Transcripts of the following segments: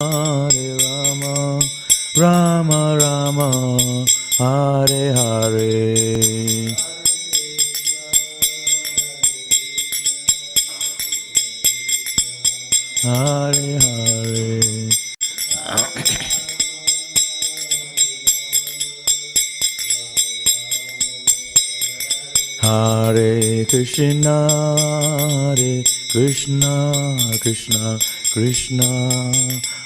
Hare Rama, Rama Rama, Hare Hare. Hare Hare. Hare Krishna, Hare Krishna, Krishna Krishna,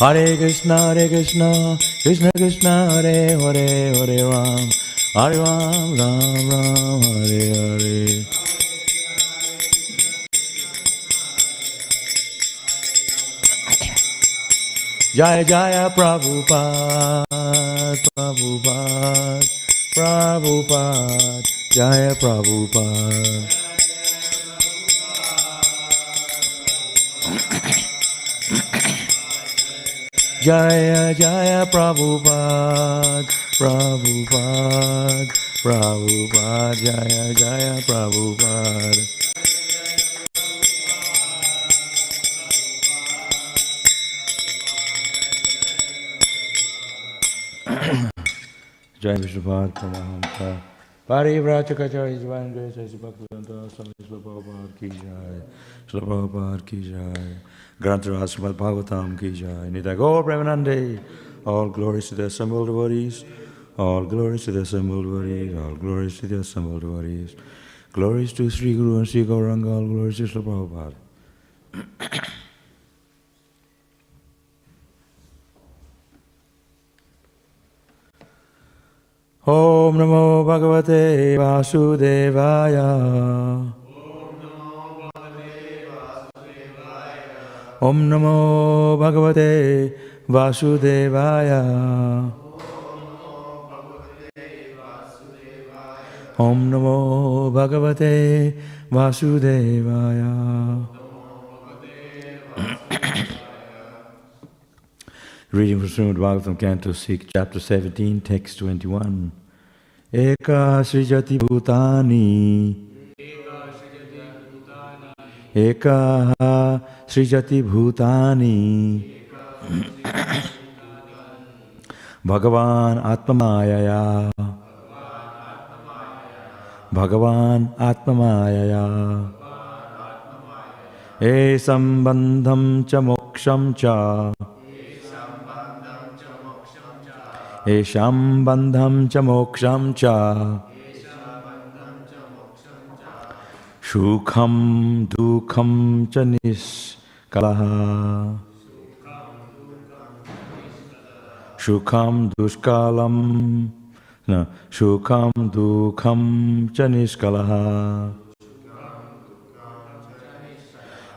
Hare Krishna, Hare Krishna, Krishna Krishna, Hare Hare, Hare Ram, Hare Ram, Ram Ram, Hare Hare. Jaya Jaya Prabhupada, Prabhupada, Prabhupada, Jaya Prabhupada. Jaya Jaya Prabhupada, Prabhupada, Prabhupada, Jaya Jaya Prabhupada. Jai Vishnupada Paramahamsa. Parivrata Kacharya Divine Grace As Bhaktivedanta Swami Srila Prabhupada Ki Jai. Srila Prabhupada Ki Jai. Grantaraj Srimad Bhagavatam Ki Jai. Nita Gaur Premanande. All glories to the assembled devotees. All glories to the assembled devotees. All glories to the assembled devotees. Glories to Sri Guru and Sri Gauranga. All glories to Srila Prabhupada. ॐ नमो भगवते वासुदेवाय ওম নমো ভগবতে বাসুদেবায়া ওম নমো ভগবতে বাসুদেবায়া Reading from Srimad Bhagavatam, Canto 6, Chapter 17, Text 21. Eka Srijati Bhutani Eka srijati bhutani Bhagavan Atmamayaya Bhagavan Atmamayaya E sambandham cha moksham cha Esham bandham cha moksham cha सुखम दुखम च निष्कलः। सुखम दुष्कालम न सुखम दुखम च निष्कलः।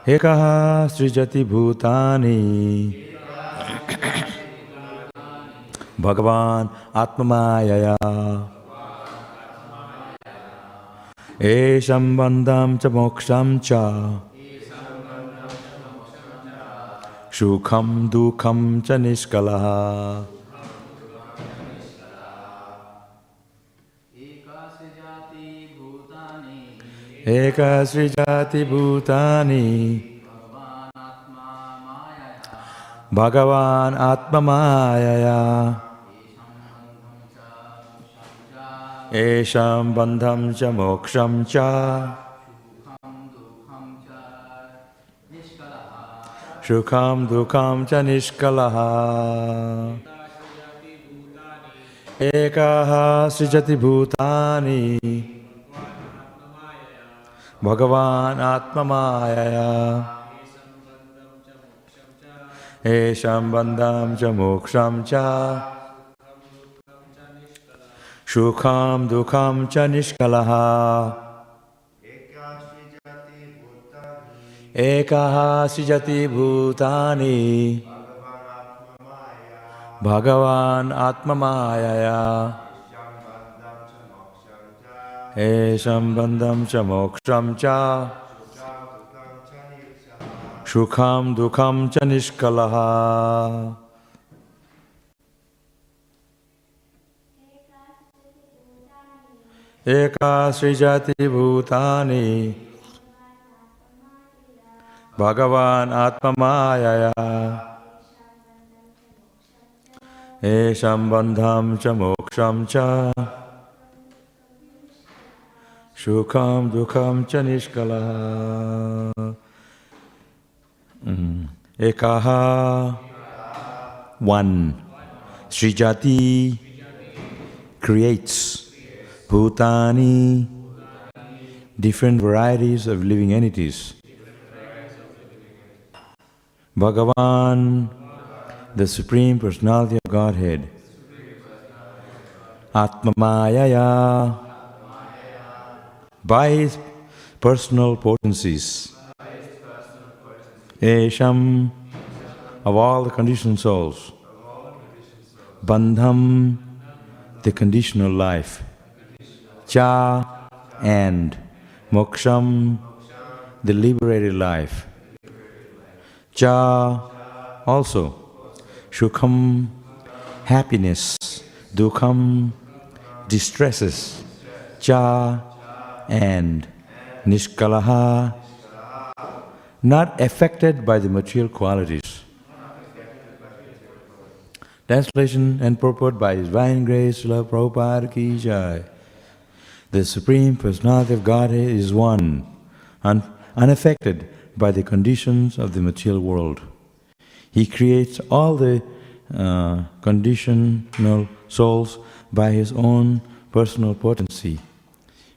एक सृजति भूतानि। भगवान आत्ममायया। एषं बन्धं च मोक्षं च। सुखं दुःखं च निष्कलः। एकसृजाति भूतानि भगवान् आत्ममायया Atma Mayaya Esham Bandham Cha Moksham Cha Shukham Dukham Cha Nishkalaha Ekaha Srijati Bhutani Bhagavan Atma Mayaya Esham Bandham एकः सृजति भूतानि। भगवान् आत्ममायया। ए सम्बन्धं च मोक्षं च। सुखं दुःखं च निष्कलः। Shukham Dukham Cha Nishkalaha Eka Srijati Bhutani Bhagavan Atma Mayaya Esham Bandham Cha Moksham Cha Shukham Dukham Cha Nishkalaha Mm. Ekaha One. Srijati creates Bhutani different varieties of living entities. Bhagavan, the Supreme Personality of Godhead. Atmamayaya, by his personal potencies. Esham, of all the conditioned souls. Bandham, the conditional life. Cha, and Moksham, the liberated life. Cha, also. Shukham, happiness. Dukham, distresses. Cha, and Nishkalaha, not affected by the material qualities. Translation and purport by Divine Grace, Srila Prabhupada Ki Jai. The Supreme Personality of Godhead is one, un- unaffected by the conditions of the material world. He creates all the uh, conditional souls by His own personal potency.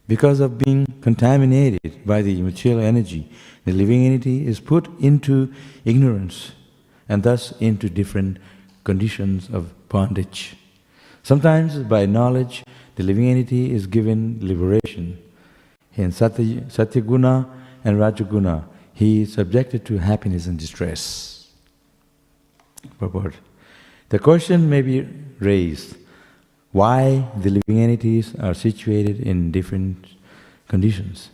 Because of being contaminated by the material energy, the living entity is put into ignorance and thus into different conditions of bondage. Sometimes by knowledge, the living entity is given liberation. In Satya, Satyaguna and Rajaguna, he is subjected to happiness and distress. The question may be raised why the living entities are situated in different conditions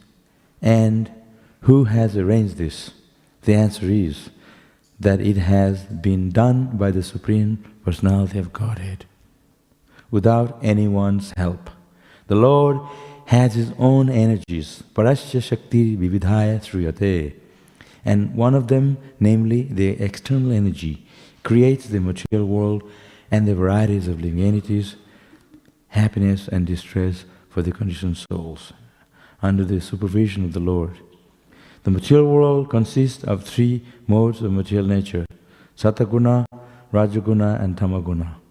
and who has arranged this? The answer is that it has been done by the Supreme Personality of Godhead without anyone's help. The Lord has His own energies, Parasya Shakti Vividhaya Sriyate, and one of them, namely the external energy, creates the material world and the varieties of living entities, happiness and distress for the conditioned souls, under the supervision of the Lord. The material world consists of three modes of material nature, Sataguna, Rajaguna and Tamaguna.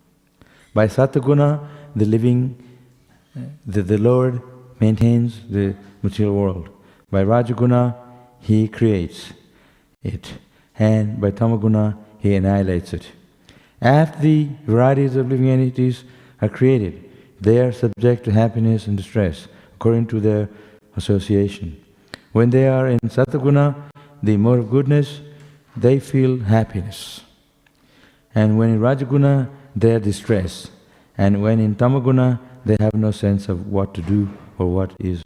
By Sataguna, the living, the, the Lord maintains the material world. By Rajaguna, He creates it. And by Tamaguna, He annihilates it. After the varieties of living entities are created, they are subject to happiness and distress according to their association. When they are in Sataguna, the mode of goodness, they feel happiness. And when in Rajaguna, they distress. And when in Tamaguna, they have no sense of what to do or what is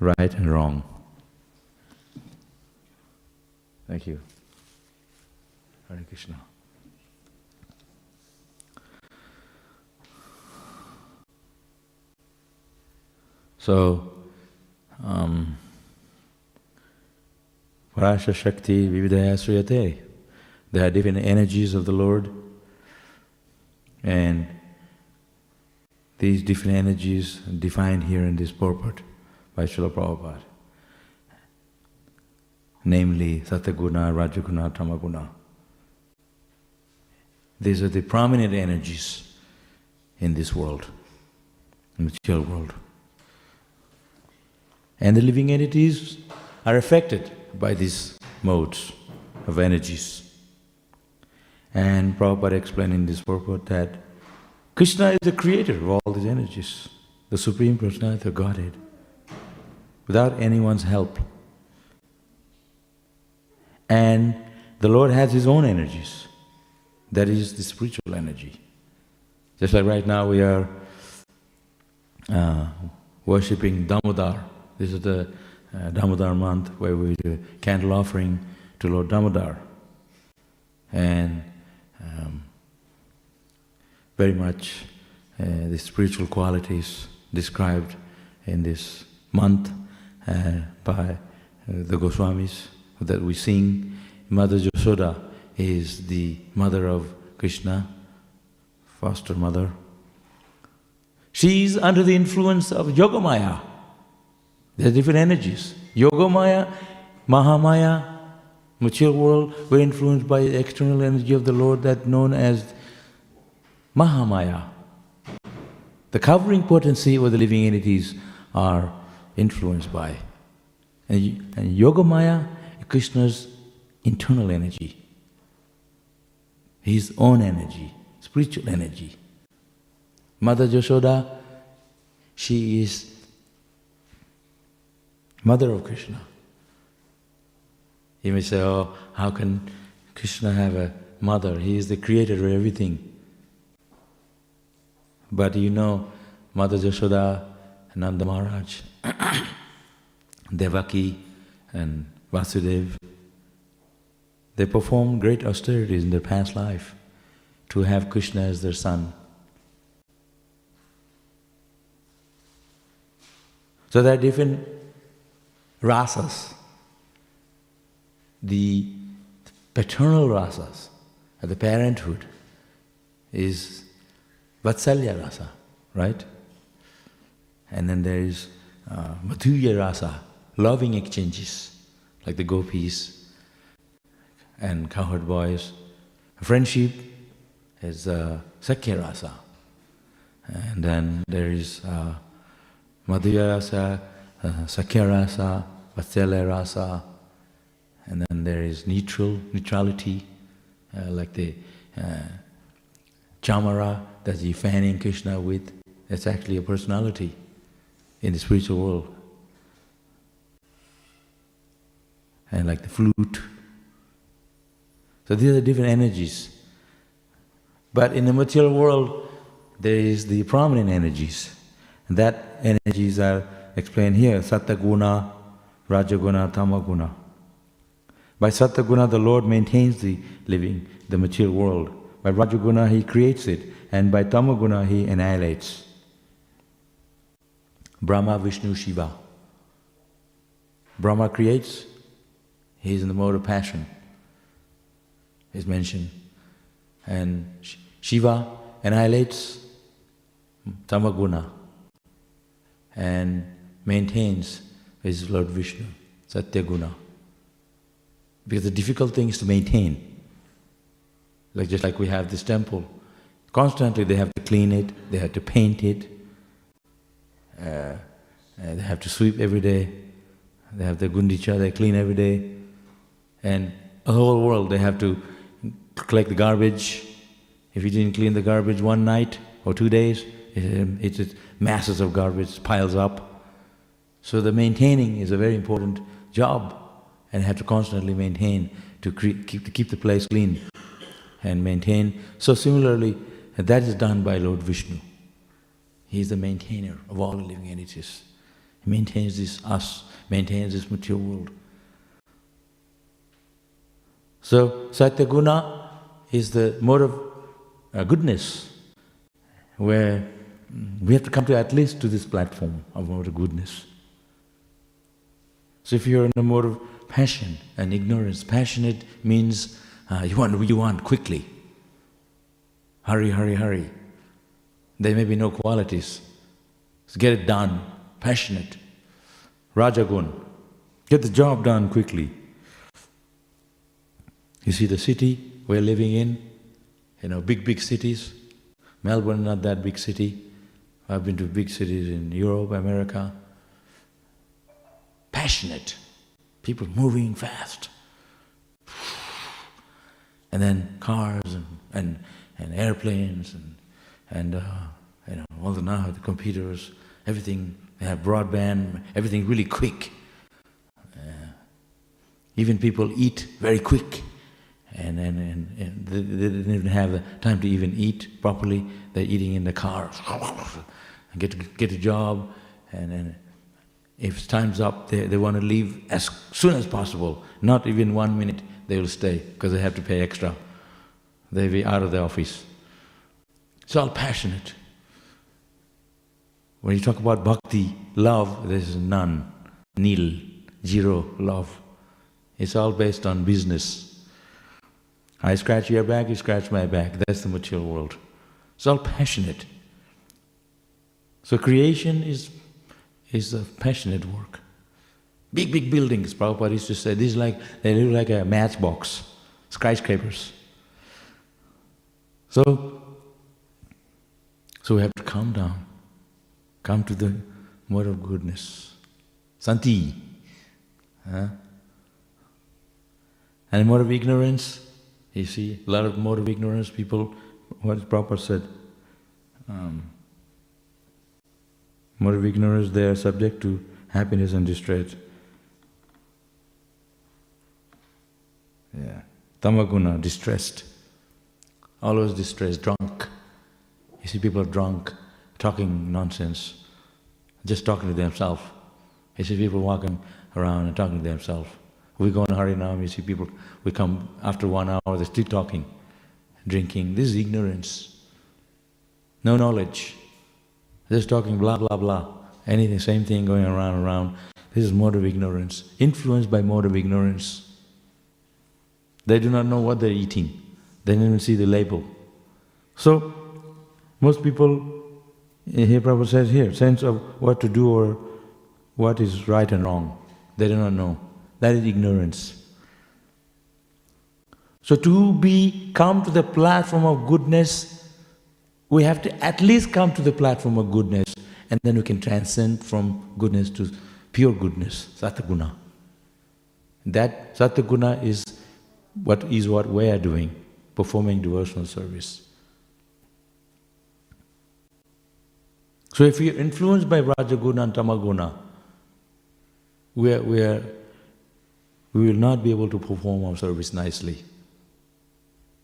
right and wrong. Thank you. Hare Krishna. So, um, Parasha Shakti Vividaya. There are different energies of the Lord, and these different energies defined here in this purport by Srila Prabhupada, namely Sataguna, Rajaguna, Tamaguna. These are the prominent energies in this world, in the material world. And the living entities are affected by these modes of energies. And Prabhupada explained in this purport that Krishna is the creator of all these energies, the Supreme Personality of Godhead, without anyone's help. And the Lord has His own energies. That is the spiritual energy. Just like right now we are uh, worshipping Damodar. This is the uh, Damodar month where we do candle offering to Lord Damodar. And um, very much uh, the spiritual qualities described in this month uh, by uh, the Goswamis that we sing. Mother Yashoda is the mother of Krishna, foster mother. She is under the influence of Yogamaya. There are different energies. Yogamaya, Mahamaya, mature world, we're influenced by the external energy of the Lord that known as Mahamaya. The covering potency of the living entities are influenced by. And, and Yogamaya, Krishna's internal energy, his own energy, spiritual energy. Mother Yashoda, she is mother of Krishna. You may say, oh, how can Krishna have a mother? He is the creator of everything. But you know, Mother Yashoda, Nanda Maharaj, Devaki and Vasudev, they performed great austerities in their past life to have Krishna as their son. So there are different rasas. The paternal rasas, the parenthood, is Vatsalya rasa, right? And then there is uh, Madhurya rasa, loving exchanges, like the gopis and cowherd boys. Friendship is uh, Sakhya rasa. And then there is uh, Madhurya rasa, uh, Sakhya rasa, Vatsalya rasa, and then there is neutral, neutrality, uh, like the uh, chamara that you fanning Krishna with, that's actually a personality in the spiritual world. And like the flute. So these are different energies. But in the material world, there is the prominent energies. And that energies are explained here, Sattaguna, Rajaguna, Tamaguna. By Sattaguna, the Lord maintains the living, the material world. By Rajaguna, He creates it and by tamaguna he annihilates. Brahma, Vishnu, Shiva. Brahma creates, he is in the mode of passion, is mentioned. And Shiva annihilates tamaguna and maintains his Lord Vishnu, Satyaguna. Because the difficult thing is to maintain. Like just like we have this temple, Constantly they have to clean it, they have to paint it, uh, they have to sweep every day, they have the gundicha, they clean every day, and the whole world they have to collect the garbage. If you didn't clean the garbage one night or two days, it's it, masses of garbage piles up. So the maintaining is a very important job, and have to constantly maintain to keep, to keep the place clean and maintain. So similarly, that is done by Lord Vishnu. He is the maintainer of all living entities. He maintains this us, maintains this material world. So Satyaguna is the mode of uh, goodness, where we have to come to at least to this platform of mode of goodness. So if you're in a mode of passion and ignorance, passionate means uh, you want you want quickly. Hurry, hurry, hurry. There may be no qualities. So get it done, passionate. Rajagun, get the job done quickly. You see the city we're living in, you know, big, big cities. Melbourne, not that big city. I've been to big cities in Europe, America. Passionate, people moving fast. And then cars and, and, and airplanes and, and uh, you know, all the now, the computers, everything, they have broadband, everything really quick. Uh, even people eat very quick and, and, and, and they, didn't even have the time to even eat properly. They're eating in the car, and get get a job, and, and if time's up, they, they want to leave as soon as possible. Not even one minute they will stay because they have to pay extra. They'll be out of the office. It's all passionate. When you talk about bhakti, love, there's none, nil, zero love. It's all based on business. I scratch your back, you scratch my back. That's the material world. It's all passionate. So creation is, is a passionate work. Big, big buildings, Prabhupada used to say, these like, they look like a matchbox, skyscrapers. So, so we have to calm down, come to the mode of goodness. Santi. Huh? And mode of ignorance, you see, a lot of mode of ignorance, people, what Prabhupada said, um, mode of ignorance, they are subject to happiness and distress. Yeah. Tamaguna, distressed. Always distressed, drunk. You see people drunk, talking nonsense, just talking to themselves. You see people walking around and talking to themselves. We go in hurry now. you see people, we come after one hour, they're still talking, drinking. This is ignorance. No knowledge. Just talking blah, blah, blah. Anything, same thing going around and around. This is mode of ignorance. Influenced by mode of ignorance. They do not know what they're eating. They don't even see the label. So, most people, eh, here Prabhupada says here, sense of what to do or what is right and wrong. They do not know. That is ignorance. So to be come to the platform of goodness, we have to at least come to the platform of goodness and then we can transcend from goodness to pure goodness, sataguna. That sataguna is what is what we are doing, performing devotional service. So if we are influenced by Rajaguna and Tamaguna, we are, we are we will not be able to perform our service nicely.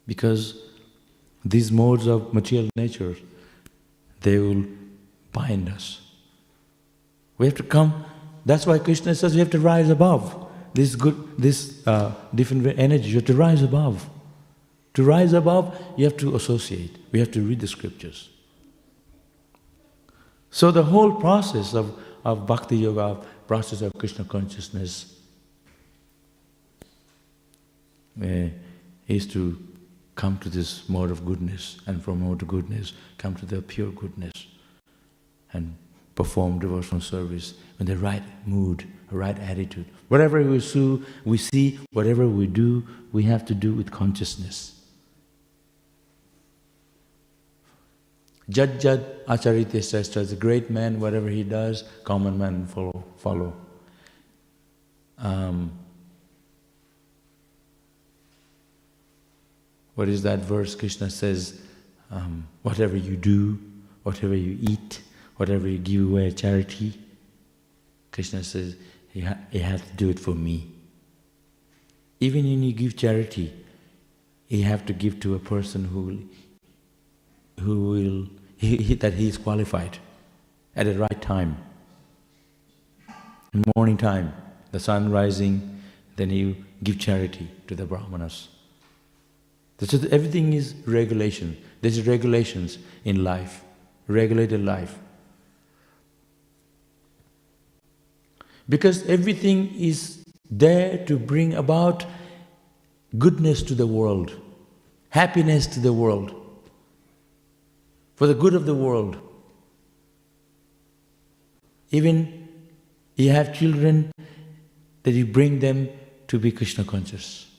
Because these modes of material nature, they will bind us. We have to come, that's why Krishna says we have to rise above. This good, this uh, different energy, you have to rise above. To rise above, you have to associate. We have to read the scriptures. So the whole process of, of bhakti yoga, of process of Krishna consciousness, uh, is to come to this mode of goodness and from mode of goodness come to the pure goodness and perform devotional service in the right mood, right attitude. Whatever we see, we see, whatever we do, we have to do with consciousness. Jad Jad Acharite is a great man, whatever he does, common man follow. follow. Um, What is that verse? Krishna says, um, whatever you do, whatever you eat, whatever you give away charity, Krishna says, you, ha you have to do it for me. Even when you give charity, you have to give to a person who who will he, he, that he is qualified at the right time. In morning time, the sun rising, then you give charity to the brahmanas. So everything is regulation. There's regulations in life, regulated life. Because everything is there to bring about goodness to the world, happiness to the world, for the good of the world. Even you have children that you bring them to be Krishna conscious.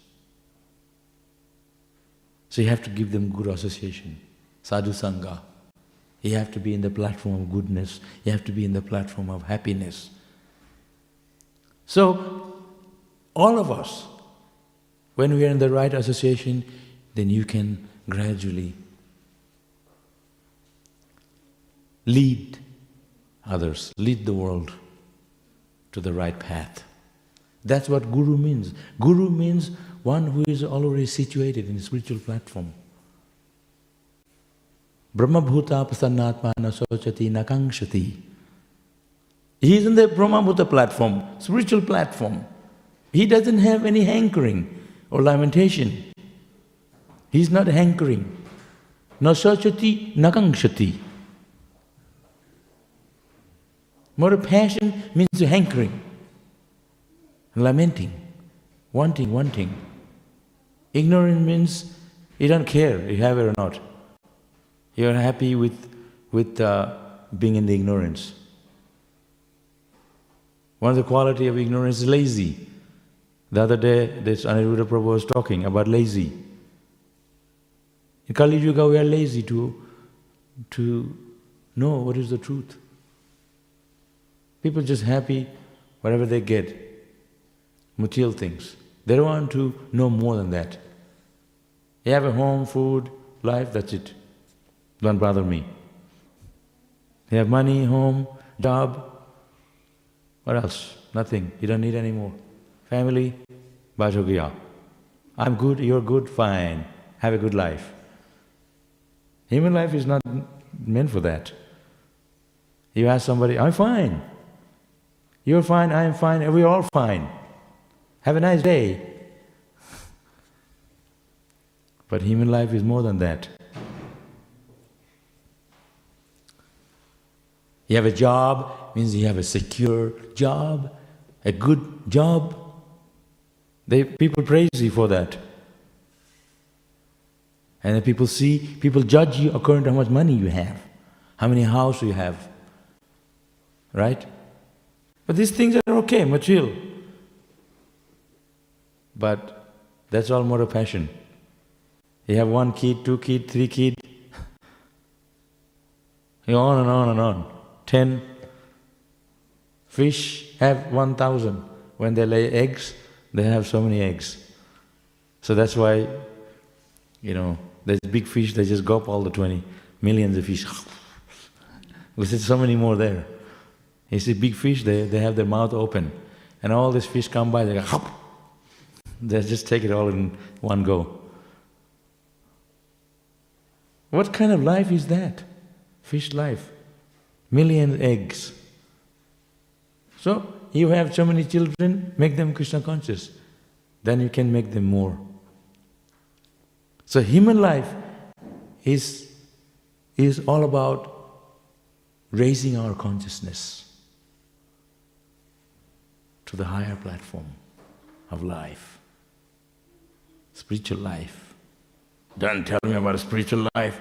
So you have to give them good association, sadhu sangha. You have to be in the platform of goodness, you have to be in the platform of happiness. So, all of us, when we are in the right association, then you can gradually lead others, lead the world to the right path. That's what Guru means. Guru means one who is already situated in the spiritual platform. Brahma Bhuta Prasannatma Nasochati Nakangshati. He is in the Brahma Bhuta platform, spiritual platform. He doesn't have any hankering or lamentation. He's not hankering. Nasochati Nakangshati. More passion means hankering, lamenting, wanting, wanting. Ignorant means you don't care, you have it or not. You're happy with, with uh, being in the ignorance. One of the quality of ignorance is lazy. The other day, this Aniruddha Prabhu was talking about lazy. In Kali Yuga, we are lazy to, to know what is the truth. People just happy whatever they get, material things. They don't want to know more than that. You have a home, food, life, that's it. Don't bother me. You have money, home, job, what else? Nothing. You don't need any more. Family, bajogiya. I'm good, you're good, fine. Have a good life. Human life is not meant for that. You ask somebody, I'm fine. You're fine, I'm fine, we're all fine. Have a nice day. But human life is more than that. You have a job, means you have a secure job, a good job. They, people praise you for that. And then people see, people judge you according to how much money you have, how many houses you have. Right? But these things are okay, material. But that's all more a passion. You have one kid, two kid, three kid, you on and on and on. Ten fish have one thousand. When they lay eggs, they have so many eggs. So that's why, you know, there's big fish, they just go up all the twenty millions of fish. because there's so many more there. You see big fish, they, they have their mouth open. And all these fish come by, they go. They just take it all in one go. What kind of life is that? Fish life. Million eggs. So, you have so many children, make them Krishna conscious. Then you can make them more. So human life is, is all about raising our consciousness to the higher platform of life, spiritual life. Don't tell me about spiritual life.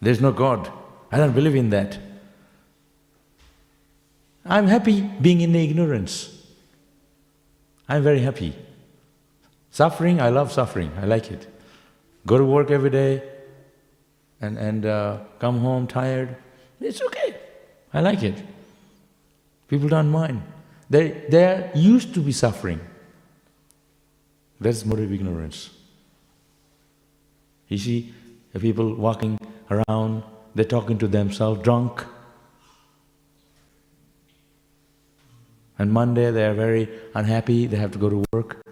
There's no God. I don't believe in that. I'm happy being in ignorance. I'm very happy. Suffering, I love suffering, I like it. Go to work every day and, and uh, come home tired, it's okay. I like it. People don't mind. They, they are used to be suffering. That's motive ignorance. You see, people walking around, they're talking to themselves, drunk. And Monday they are very unhappy, they have to go to work.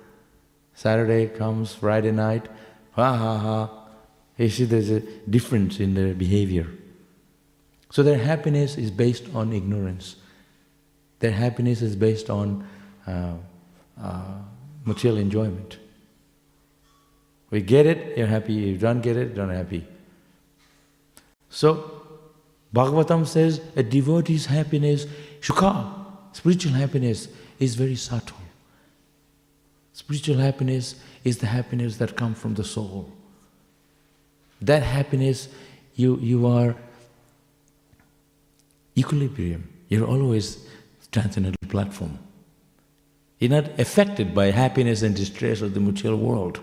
Saturday comes, Friday night, ha ha ha. You see, there's a difference in their behavior. So their happiness is based on ignorance. Their happiness is based on uh, uh, material enjoyment. We get it, you're happy. You don't get it, you're not happy. So, Bhagavatam says a devotee's happiness, sukha, spiritual happiness, is very subtle. Spiritual happiness is the happiness that comes from the soul. That happiness, you, you are equilibrium. You're always transcendental platform. You're not affected by happiness and distress of the material world.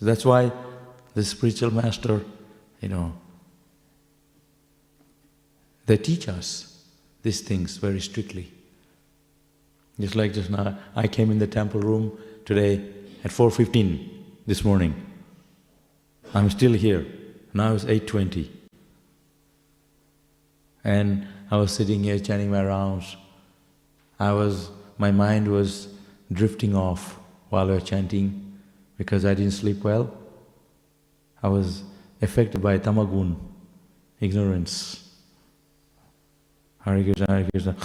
That's why the spiritual master, you know, they teach us these things very strictly. Just like just now, I came in the temple room today at 4.15 this morning. I'm still here. Now it's 8.20. And I was sitting here chanting my rounds. I was, my mind was drifting off while I was chanting because I didn't sleep well. I was affected by tamagun, ignorance. Hare Krishna, Hare Krishna.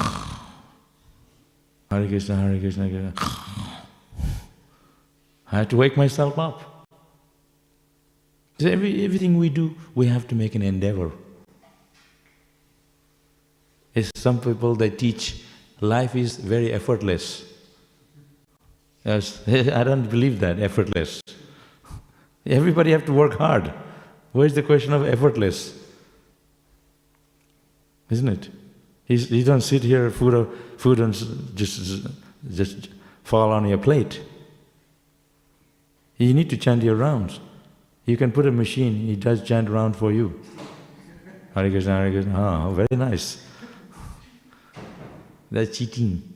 Hare Krishna, Hare Krishna, Hare Krishna. I had to wake myself up. So every, everything we do, we have to make an endeavor. It's some people they teach life is very effortless. I don't believe that, effortless. Everybody have to work hard. Where's the question of effortless? Isn't it? He's, you don't sit here, food, food and just, just fall on your plate. You need to chant your rounds. You can put a machine, it does chant round for you. Hare Krishna, Hare Krishna, ah, very nice. That's cheating.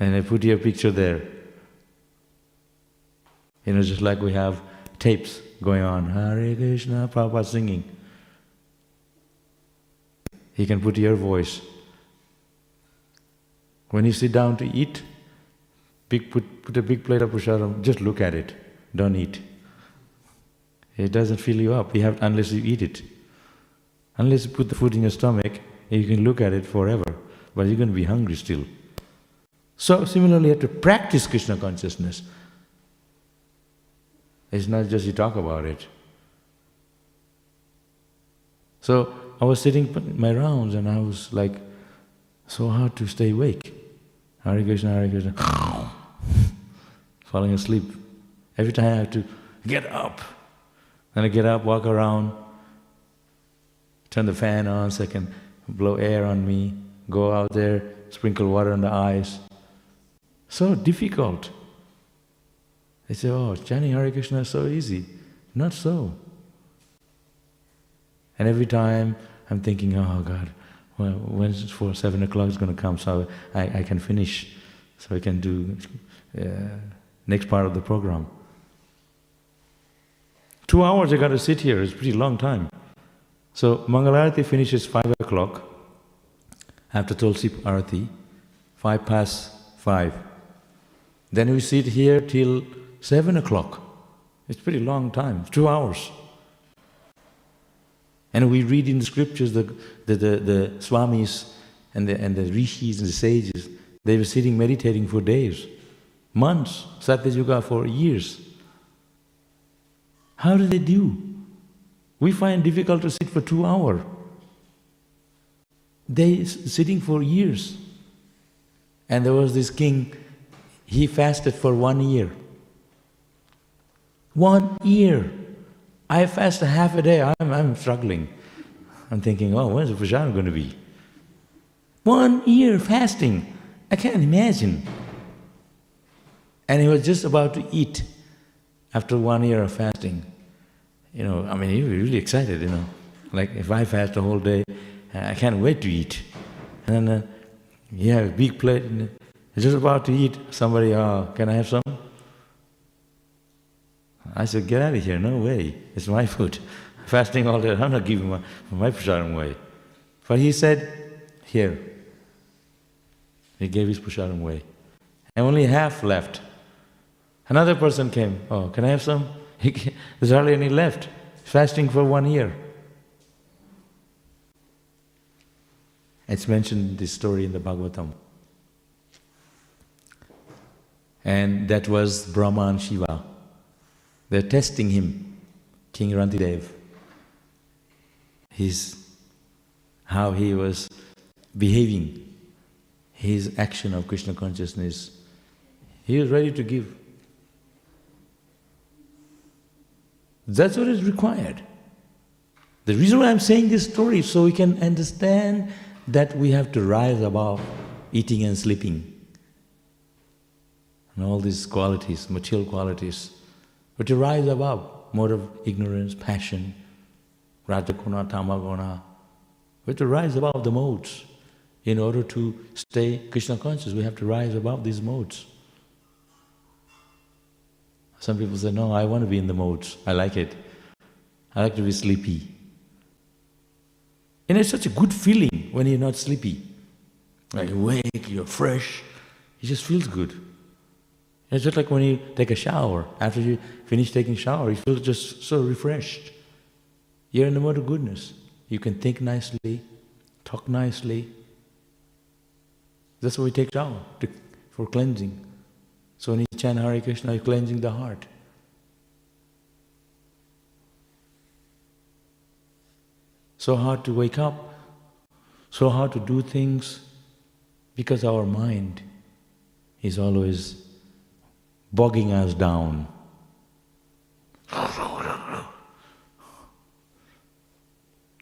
And I put your picture there. You know, just like we have tapes going on, Hare Krishna, Prabhupada singing. He can put your voice. When you sit down to eat, big, put, put a big plate of prasadam, just look at it, don't eat. It doesn't fill you up you have, unless you eat it. Unless you put the food in your stomach, you can look at it forever, but you're going to be hungry still. So similarly, you have to practice Krishna consciousness. It's not just you talk about it. So I was sitting my rounds and I was like, so hard to stay awake. Hare Krishna, Hare Krishna, falling asleep. Every time I have to get up. Then I get up, walk around, turn the fan on so I can blow air on me, go out there, sprinkle water on the eyes. So difficult. They say, oh, chanting Hare Krishna is so easy. Not so. And every time I'm thinking, oh God, well, when for seven o'clock is going to come, so I, I can finish, so I can do uh, next part of the program. Two hours I got to sit here, it's a pretty long time. So Mangalarati finishes five o'clock, after Tulsi Arati, five past five. Then we sit here till seven o'clock. It's pretty long time, two hours. And we read in the scriptures the, the, the, the swamis and the, and the rishis and the sages, they were sitting meditating for days, months, Satyayuga for years. How do they do? We find difficult to sit for two hours. They sitting for years. And there was this king, he fasted for one year. One year. I fast half a day, I'm, I'm struggling. I'm thinking, oh, when's the prasadam going to be? One year fasting. I can't imagine. And he was just about to eat after one year of fasting. You know, I mean, he was really excited, you know. Like, if I fast a whole day, I can't wait to eat. And then uh, he had a big plate, and just about to eat. Somebody, oh, can I have some? I said, get out of here, no way, it's my food. Fasting all day, I'm not giving my, my prasadam away. But he said, here. He gave his prasadam away. And only half left. Another person came, oh, can I have some? He, there's hardly any left, fasting for one year. It's mentioned this story in the Bhagavatam. And that was Brahma and Shiva. They're testing him, King Rantidev. His, how he was behaving, his action of Krishna consciousness. He was ready to give. That's what is required. The reason why I'm saying this story is so we can understand that we have to rise above eating and sleeping and all these qualities, material qualities, but to rise above mode of ignorance, passion, rajaguna, tamaguna. We have to rise above the modes. In order to stay Krishna conscious, we have to rise above these modes. Some people say, no, I want to be in the modes. I like it. I like to be sleepy. And it's such a good feeling when you're not sleepy. Like awake, you're fresh. It just feels good. It's just like when you take a shower. After you finish taking shower, you feel just so refreshed. You're in the mode of goodness. You can think nicely, talk nicely. That's why we take shower, to, for cleansing. So when you chant Hare Krishna, you're cleansing the heart. So hard to wake up, so hard to do things, because our mind is always bogging us down.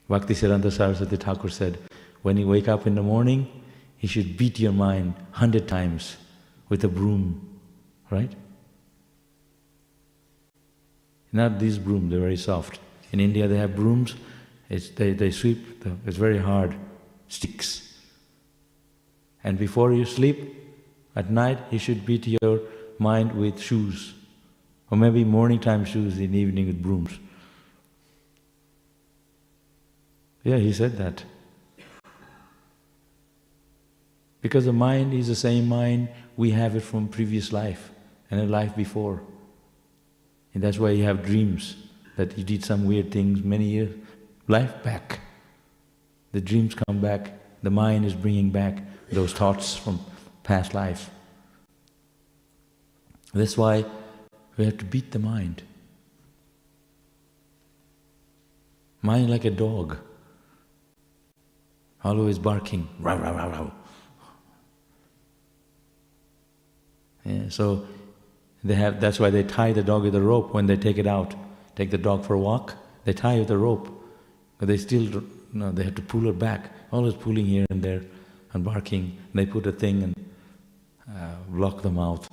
Bhakti Siddhanta Saraswati Thakur said, when you wake up in the morning, you should beat your mind hundred times with a broom, right? Not these brooms, they're very soft. In India they have brooms, it's, they, they sweep, the, it's very hard, sticks. And before you sleep, at night, you should beat your mind with shoes, or maybe morning time shoes in evening with brooms. Yeah, he said that. Because the mind is the same mind, we have it from previous life and a life before. And that's why you have dreams that you did some weird things many years, life back. The dreams come back, the mind is bringing back those thoughts from past life. That's why we have to beat the mind. Mind like a dog, always barking, row, row, row, row. Yeah, so they have, that's why they tie the dog with a rope when they take it out. Take the dog for a walk, they tie it with a rope. But they still, know, they have to pull it back, always pulling here and there and barking. They put a thing and uh, block the mouth.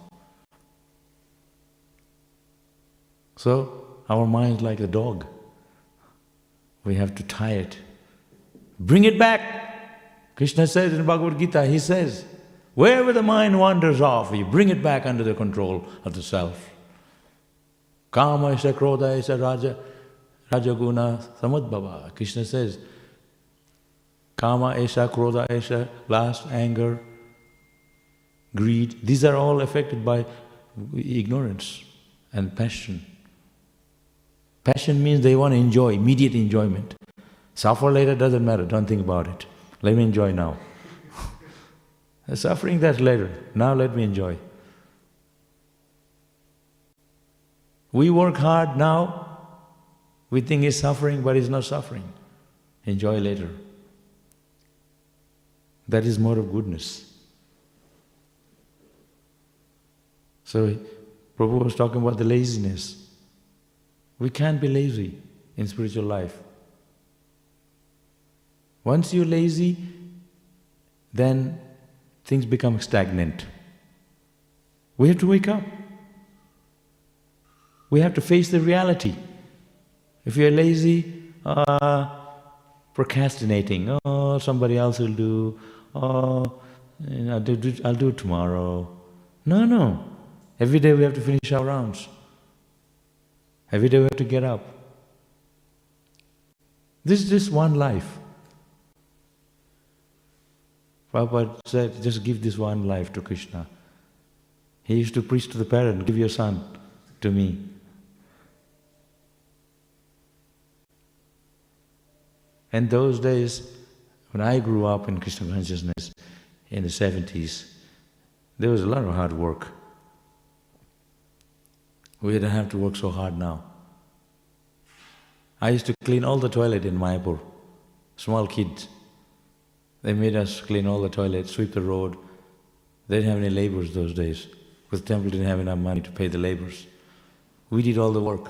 So our mind is like a dog. We have to tie it. Bring it back. Krishna says in Bhagavad Gita, he says, wherever the mind wanders off, you bring it back under the control of the self. Kama isha krodha isha raja, rajaguna samadbhava. Krishna says, Kama isha krodha isha, lust, anger, greed, these are all affected by ignorance and passion. Passion means they want to enjoy, immediate enjoyment. Suffer later doesn't matter, don't think about it. Let me enjoy now. Suffering that later, now let me enjoy. We work hard now, we think it's suffering, but it's not suffering. Enjoy later. That is more of goodness. So, Prabhu was talking about the laziness. We can't be lazy in spiritual life. Once you're lazy, then things become stagnant. We have to wake up. We have to face the reality. If you're lazy, uh, procrastinating, oh, somebody else will do, oh, I'll do, I'll do it tomorrow. No, no. Every day we have to finish our rounds. Every day we have to get up. This is just one life. Prabhupada said, just give this one life to Krishna. He used to preach to the parent, give your son to me. And those days, When I grew up in Krishna consciousness in the 70s, there was a lot of hard work. We don't have to work so hard now. I used to clean all the toilet in Mayapur, small kids. They made us clean all the toilets, sweep the road. They didn't have any laborers those days, because the temple didn't have enough money to pay the laborers. We did all the work.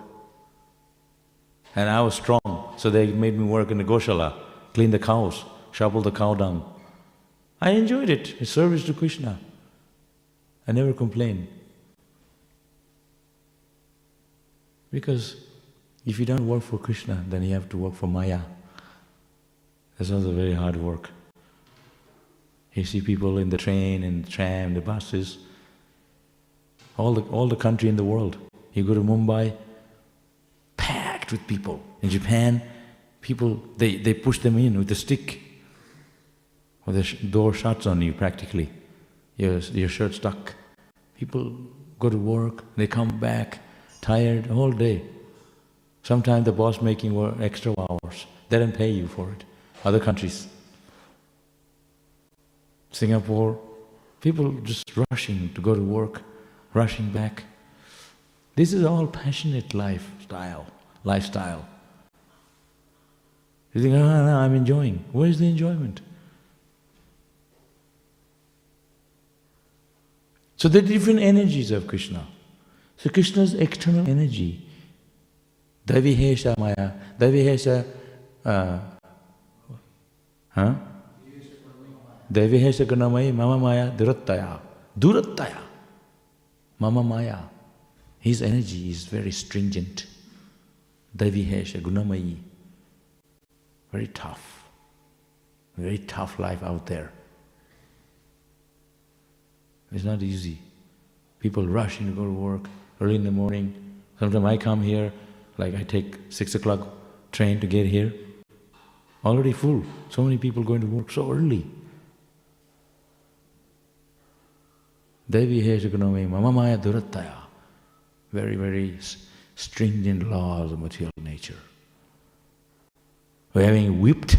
And I was strong, so they made me work in the Goshala, clean the cows, shovel the cow dung. I enjoyed it, it's service to Krishna. I never complained. Because if you don't work for Krishna, then you have to work for Maya. That's also very hard work. You see people in the train, in the tram, the buses, all the, all the country in the world. You go to Mumbai, packed with people. In Japan, people, they, they push them in with a stick. Or the door shuts on you practically. Your, your shirt stuck. People go to work, they come back, tired all day. Sometimes the boss making work extra hours. They don't pay you for it. Other countries. Singapore, people just rushing to go to work, rushing back. This is all passionate lifestyle, lifestyle. You think, ah, no, I'm enjoying. Where's the enjoyment? So the different energies of Krishna. So Krishna's external energy, Davihesha Maya, Davihesha, uh, huh? Devihesha Gunamayi Mama Maya Durattaya. Durattaya. Mama Maya. His energy is very stringent. Devihesha Gunamayi. Very tough. Very tough life out there. It's not easy. People rushing to go to work early in the morning. Sometimes I come here, like I take six o'clock train to get here. Already full. So many people going to work so early. Devi. Very, very stringent laws of material nature. We're having whipped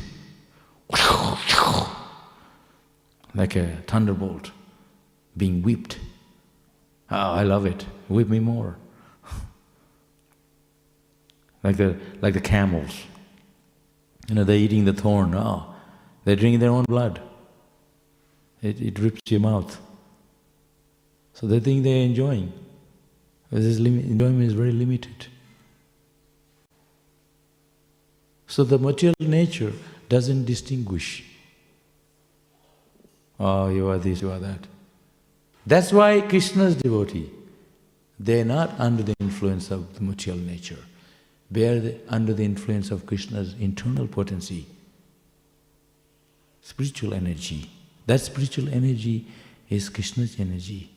like a thunderbolt being whipped. Oh, I love it. Whip me more. like the like the camels. You know, they're eating the thorn. Oh, they're drinking their own blood. It, it rips your mouth. So they think they're enjoying. This enjoyment is very limited. So the material nature doesn't distinguish. Oh, you are this, you are that. That's why Krishna's devotee, they're not under the influence of the material nature. They are the, under the influence of Krishna's internal potency, spiritual energy. That spiritual energy is Krishna's energy.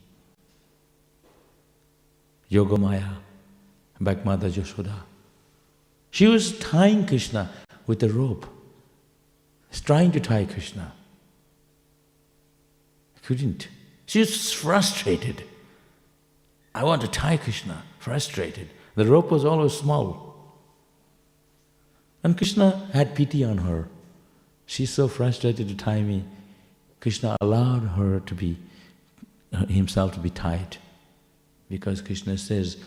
Yogamaya, Mother Yashoda. She was tying Krishna with a rope. Trying to tie Krishna. Couldn't. She was frustrated. I want to tie Krishna, frustrated. The rope was always small. And Krishna had pity on her. She's so frustrated to tie me. Krishna allowed her to be, himself to be tied. Because Krishna says,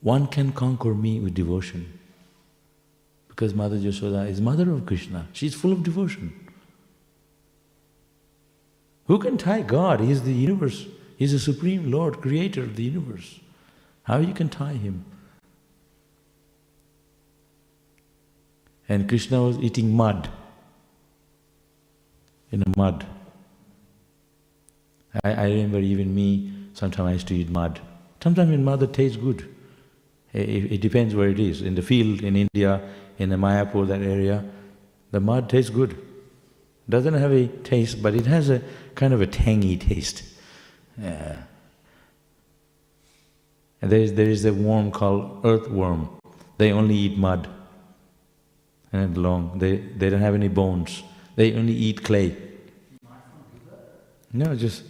one can conquer me with devotion. Because Mother Yashoda is mother of Krishna, she's full of devotion. Who can tie God? He is the universe. He is the supreme Lord, creator of the universe. How you can tie him? And Krishna was eating mud, in a mud. I, I remember even me, sometimes I used to eat mud. Sometimes in mud it tastes good. It, it depends where it is. In the field, in India, in the Mayapur, that area, the mud tastes good. Doesn't have a taste, but it has a kind of a tangy taste. Yeah. And there is, there is a worm called earthworm. They only eat mud and long. They, they don't have any bones. They only eat clay. No, just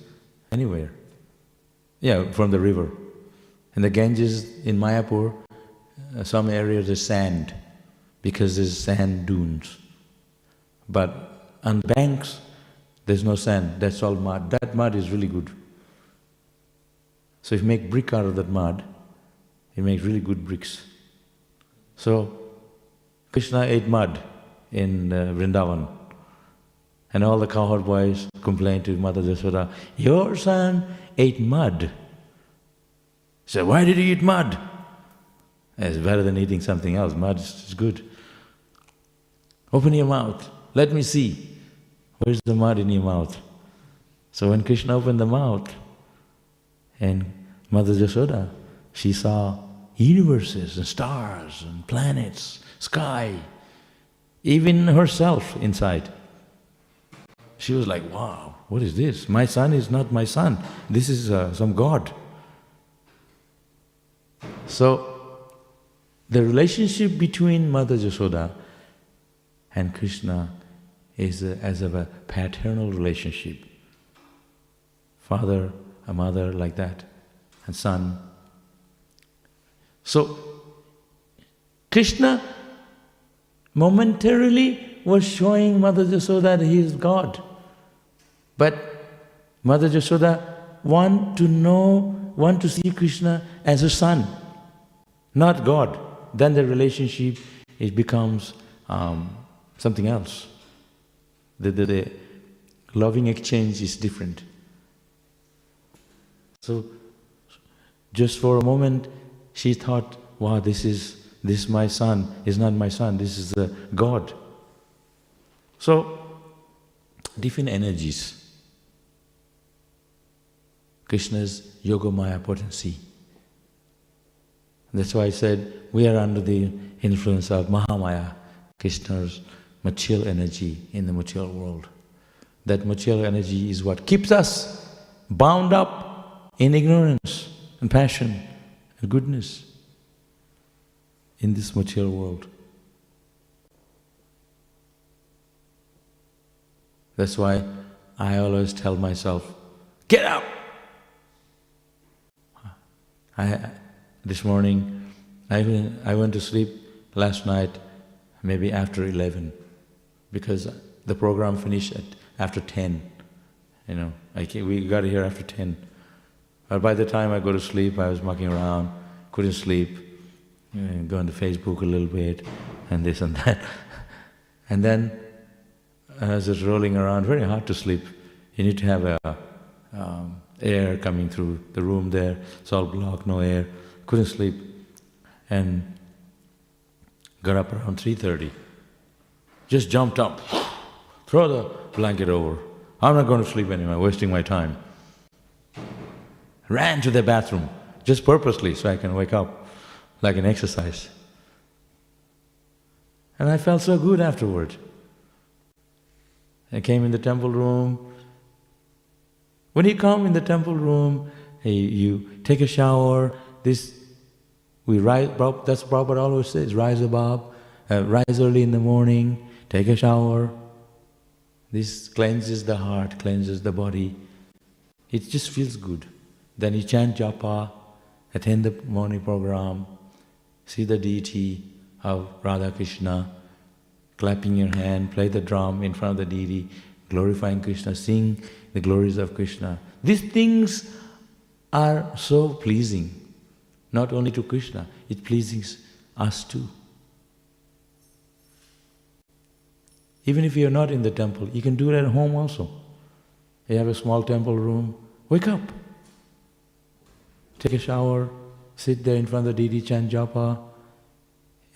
anywhere. Yeah, from the river. In the Ganges in Mayapur, uh, some areas is sand because there's sand dunes. But On banks, there's no sand, that's all mud. That mud is really good. So if you make brick out of that mud, you make really good bricks. So Krishna ate mud in uh, Vrindavan. And all the cowherd boys complained to Mother Jasoda, your son ate mud. So why did he eat mud? It's better than eating something else, mud is good. Open your mouth, let me see. Where's the mud in your mouth? So when Krishna opened the mouth, and Mother Jasoda, she saw universes and stars and planets, sky, even herself inside. She was like, wow, what is this? My son is not my son. This is uh, some God. So, the relationship between Mother Jasoda and Krishna is as of a paternal relationship. Father, a mother like that, and son. So, Krishna momentarily was showing Mother Jasoda that he is God. But Mother Jasoda want to know, want to see Krishna as a son, not God. Then the relationship it becomes um, something else. The, the, the loving exchange is different. So, just for a moment, she thought, wow, this is this my son is not my son, this is the God. So, different energies. Krishna's Yogamaya potency. That's why I said we are under the influence of Mahamaya, Krishna's material energy in the material world. That material energy is what keeps us bound up in ignorance and passion and goodness in this material world. That's why I always tell myself, get up! I, this morning, I I went to sleep last night, maybe after 11, because the program finished at after 10. You know, I we got here after 10. But by the time I go to sleep, I was mucking around, couldn't sleep, you know, go on Facebook a little bit, and this and that. and then, as it's rolling around, very hard to sleep. You need to have a um, air coming through the room there, it's all blocked, no air, couldn't sleep, and got up around 3.30. Just jumped up, throw the blanket over. I'm not going to sleep anymore, wasting my time. Ran to the bathroom, just purposely so I can wake up, like an exercise. And I felt so good afterward. I came in the temple room, when you come in the temple room, you take a shower, this, we rise, that's what Prabhupada always says, rise above, uh, rise early in the morning, take a shower. This cleanses the heart, cleanses the body. It just feels good. Then you chant japa, attend the morning program, see the deity of Radha Krishna, clapping your hand, play the drum in front of the deity, glorifying Krishna, sing the glories of Krishna. These things are so pleasing, not only to Krishna, it pleases us too. Even if you're not in the temple, you can do it at home also. You have a small temple room, wake up, take a shower, sit there in front of the deity chant japa,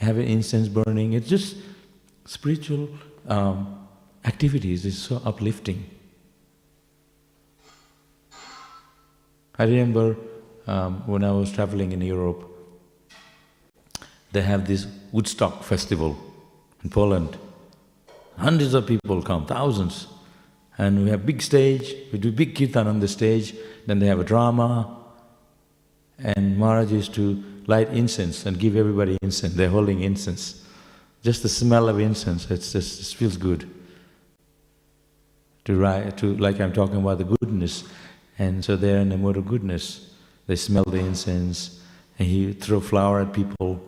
have an incense burning. It's just spiritual um, activities, it's so uplifting. I remember um, when I was traveling in Europe, they have this Woodstock festival in Poland. Hundreds of people come, thousands. And we have big stage, we do big kirtan on the stage, then they have a drama. And Maharaj used to light incense and give everybody incense, they're holding incense. Just the smell of incense, it's just, it feels good. To, to, like I'm talking about the goodness and so they're in the mood of goodness. They smell the incense, and he throw flower at people,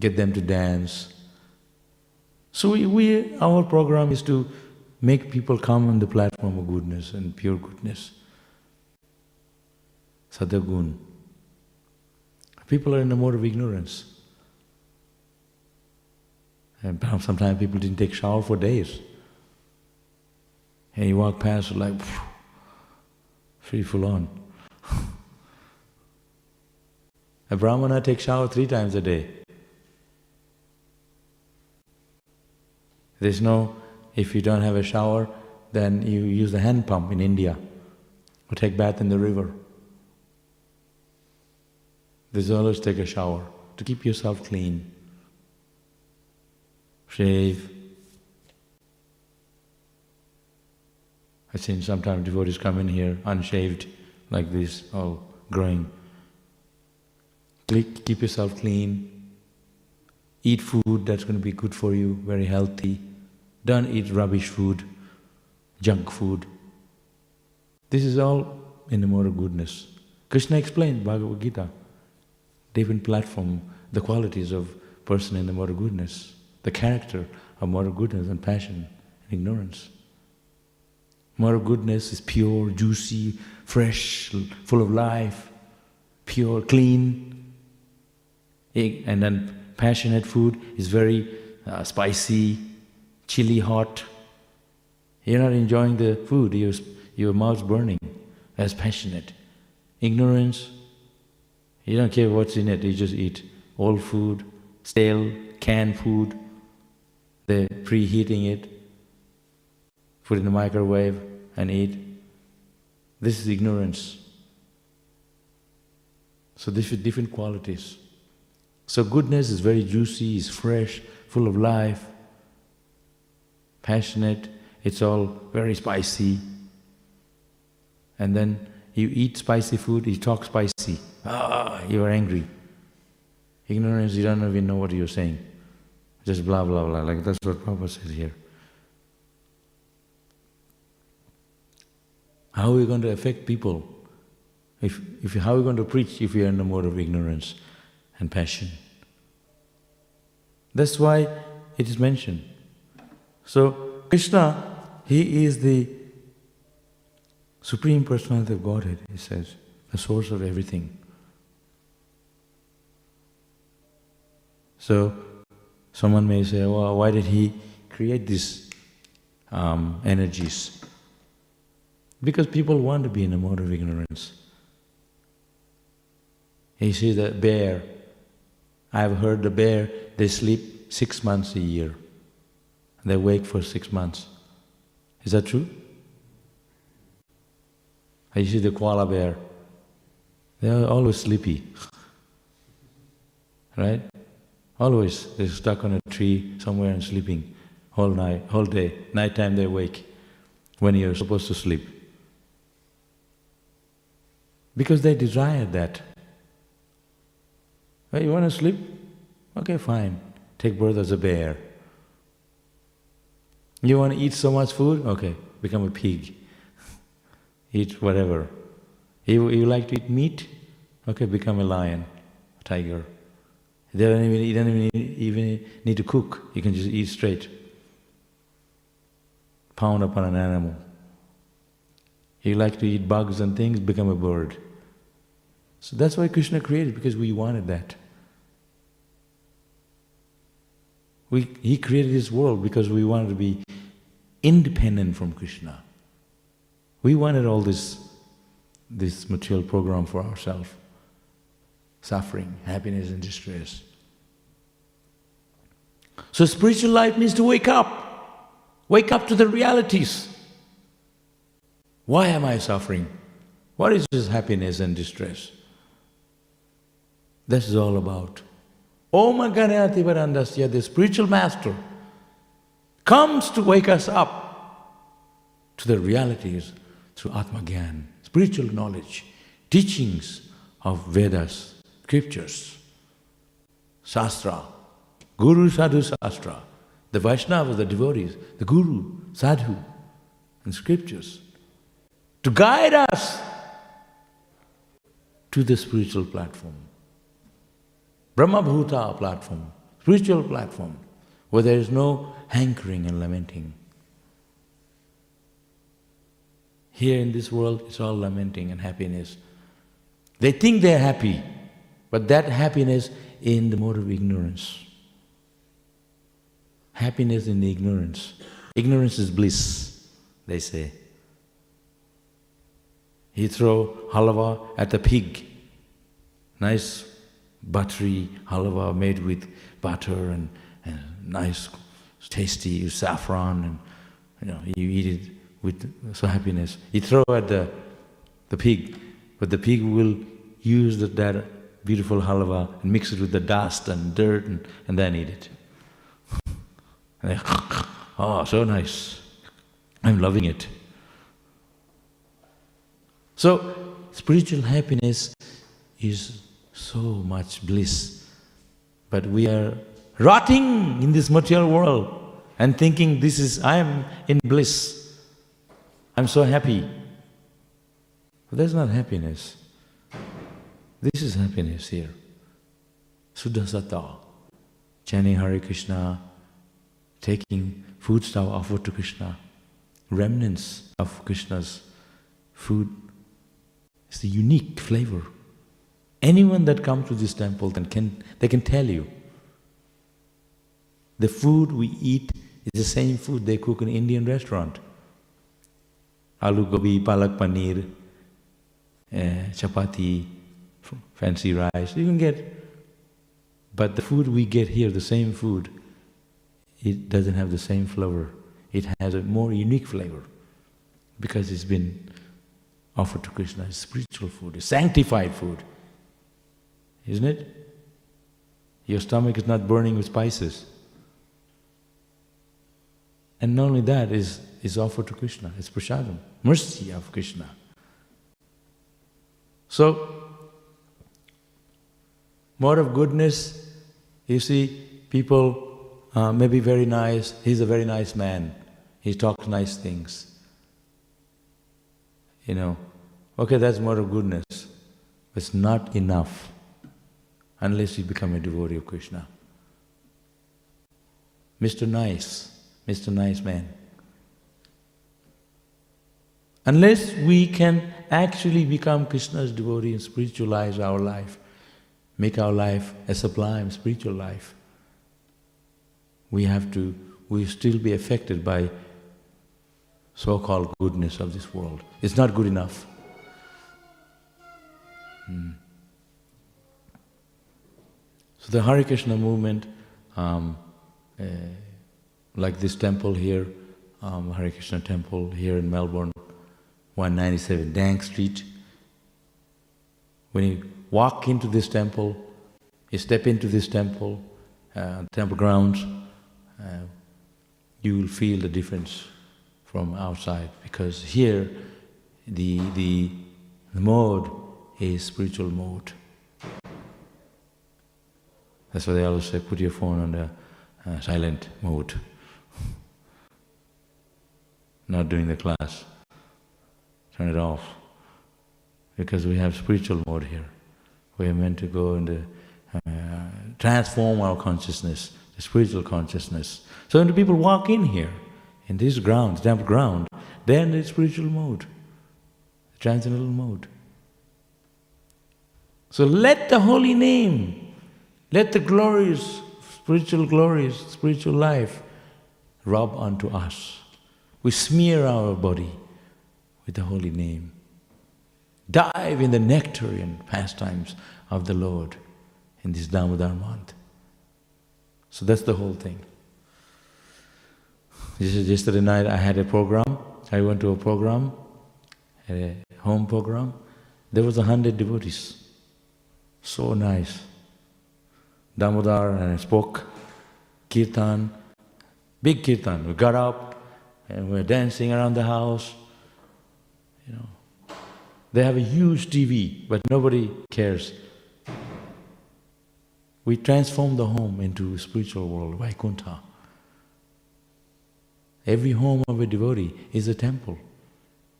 get them to dance. So we, we, our program is to make people come on the platform of goodness and pure goodness. Sadagun. People are in a mode of ignorance. And sometimes people didn't take shower for days. And you walk past like free full on. A brahmana takes shower three times a day. There's no, if you don't have a shower, then you use the hand pump in India or take bath in the river. There's always take a shower to keep yourself clean. Shave. I've seen sometimes devotees come in here unshaved like this, all growing. Click, keep yourself clean. Eat food that's going to be good for you, very healthy. Don't eat rubbish food, junk food. This is all in the of goodness. Krishna explained Bhagavad Gita, different platform, the qualities of person in the of goodness, the character of of goodness and passion and ignorance. Of goodness is pure, juicy, fresh, full of life, pure, clean. And then passionate food is very uh, spicy, chili hot. You're not enjoying the food, your, your mouth's burning as passionate. Ignorance, you don't care what's in it, you just eat old food, stale, canned food. They're preheating it, put it in the microwave and eat. This is ignorance. So these are different qualities. So goodness is very juicy, is fresh, full of life passionate, it's all very spicy. And then you eat spicy food, you talk spicy. Ah, you are angry. Ignorance, you don't even know what you're saying. Just blah, blah, blah. Like that's what Prabhupada says here. How are we going to affect people? If, if, how are we going to preach if we are in the mode of ignorance and passion? That's why it is mentioned. So, Krishna, he is the Supreme Personality of Godhead, he says, the source of everything. So, someone may say, well, why did he create these um, energies? Because people want to be in a mode of ignorance. He see the bear, I've heard the bear, they sleep six months a year. They wake for six months. Is that true? You see the koala bear, they are always sleepy. right? Always they're stuck on a tree somewhere and sleeping whole night, whole day. Nighttime they wake when you're supposed to sleep. Because they desire that. Hey, you want to sleep? Okay, fine. Take birth as a bear. You want to eat so much food? Okay, become a pig. eat whatever. You, you like to eat meat? Okay, become a lion, tiger. You don't even, you don't even, even need to cook, you can just eat straight. Pound upon an animal. You like to eat bugs and things, become a bird. So that's why Krishna created, because we wanted that. We, he created this world because we wanted to be independent from Krishna. We wanted all this, this material program for ourselves. Suffering, happiness and distress. So spiritual life means to wake up. Wake up to the realities. Why am I suffering? What is this happiness and distress? This is all about. Om Ganayati Varandasya, the spiritual master, comes to wake us up to the realities through Atmagyan, spiritual knowledge, teachings of Vedas, scriptures, Shastra, Guru Sadhu Shastra, the Vaishnavas, the devotees, the Guru, Sadhu, and scriptures to guide us to the spiritual platform. Brahma Bhuta platform, spiritual platform, where there is no hankering and lamenting. Here in this world, it's all lamenting and happiness. They think they're happy, but that happiness in the mode of ignorance. Happiness in the ignorance. Ignorance is bliss, they say. He throw halwa at the pig. Nice buttery halwa made with butter and, and nice, tasty you saffron, and you know you eat it with so happiness. You throw at the, the pig, but the pig will use that, that beautiful halwa and mix it with the dust and dirt and, and then eat it. and they, oh, so nice. I'm loving it. So, spiritual happiness is so much bliss, but we are rotting in this material world and thinking this is, I am in bliss. I'm so happy. But that's not happiness. This is happiness here. Suddha Satta, chanting Hare Krishna, taking food stuff offered to Krishna, remnants of Krishna's food. It's the unique flavor. Anyone that comes to this temple can they can tell you. The food we eat is the same food they cook in Indian restaurant aloo gobi, palak paneer, uh, chapati, fancy rice, you can get. But the food we get here, the same food, it doesn't have the same flavor. It has a more unique flavor because it's been offered to Krishna. It's spiritual food, it's sanctified food, isn't it? Your stomach is not burning with spices. And not only that, is is offered to Krishna, it's prasadam, mercy of Krishna. So, more of goodness, you see, people uh, may be very nice, he's a very nice man, he talks nice things. You know, okay, that's more of goodness, but it's not enough unless you become a devotee of Krishna. Mr. Nice, Mr. Nice Man. Unless we can actually become Krishna's devotee and spiritualize our life, make our life a sublime spiritual life, we have to, we still be affected by so-called goodness of this world. It's not good enough. Hmm. So the Hare Krishna movement, um, uh, like this temple here, um, Hare Krishna temple here in Melbourne, 197 Danks Street. When you walk into this temple, you step into this temple, uh, temple grounds, uh, you will feel the difference from outside because here the, the, the mode is spiritual mode. That's why they always say put your phone on the uh, silent mode. Not doing the class turn it off. Because we have spiritual mode here. We are meant to go and uh, transform our consciousness, the spiritual consciousness. So when the people walk in here, in this ground, damp ground, they're in the spiritual mode, the transcendental mode. So let the holy name, let the glories, spiritual glories, spiritual life rub onto us. We smear our body with the holy name. Dive in the nectarian pastimes of the Lord in this Damodar month. So that's the whole thing. Yesterday night I had a program. I went to a program, a home program. There was a hundred devotees. So nice. Damodar and I spoke, kirtan, big kirtan. We got up and we're dancing around the house. You know, they have a huge TV, but nobody cares. We transform the home into a spiritual world, Vaikuntha. Every home of a devotee is a temple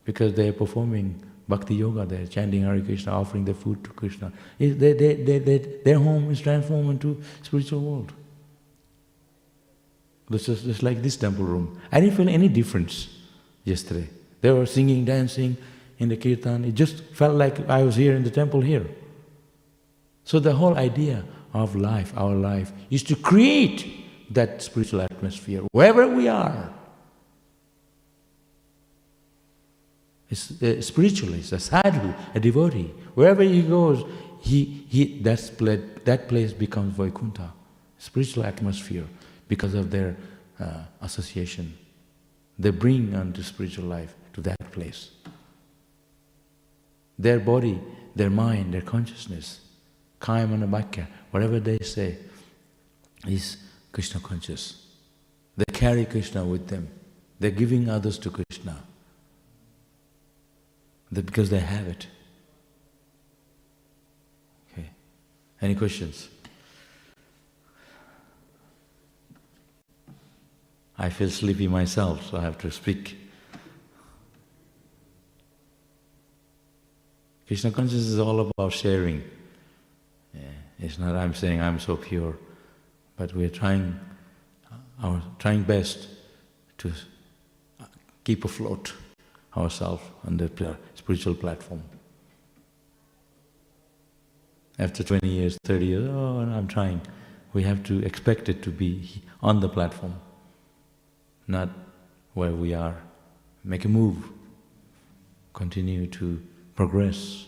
because they are performing bhakti yoga, they are chanting Hare Krishna, offering their food to Krishna. They, they, they, their home is transformed into spiritual world. This is just like this temple room. I didn't feel any difference yesterday. They were singing, dancing in the kirtan. It just felt like I was here in the temple here. So the whole idea of life, our life, is to create that spiritual atmosphere wherever we are. It's uh, a spiritualist, a sadhu, a devotee. Wherever he goes, he, he, that's, that place becomes Vaikuntha, spiritual atmosphere, because of their uh, association. They bring unto spiritual life to that place. Their body, their mind, their consciousness, Kayamana whatever they say, is Krishna conscious. They carry Krishna with them. They're giving others to Krishna. Because they have it. Okay. Any questions? I feel sleepy myself, so I have to speak. Krishna consciousness is all about sharing. Yeah. It's not I'm saying I'm so pure, but we're trying our trying best to keep afloat ourselves on the spiritual platform. After 20 years, 30 years, oh, I'm trying. We have to expect it to be on the platform, not where we are. Make a move, continue to progress.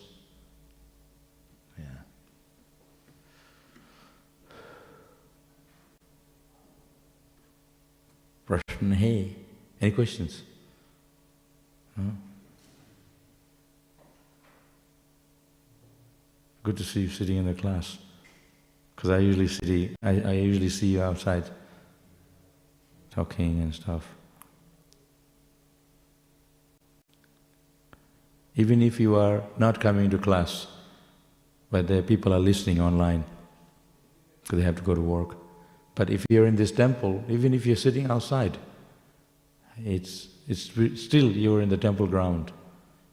Yeah. Hey, any questions? Huh? Good to see you sitting in the class. Because I usually see I, I usually see you outside talking and stuff. Even if you are not coming to class, but the people are listening online because they have to go to work. But if you're in this temple, even if you're sitting outside, it's, it's still you're in the temple ground.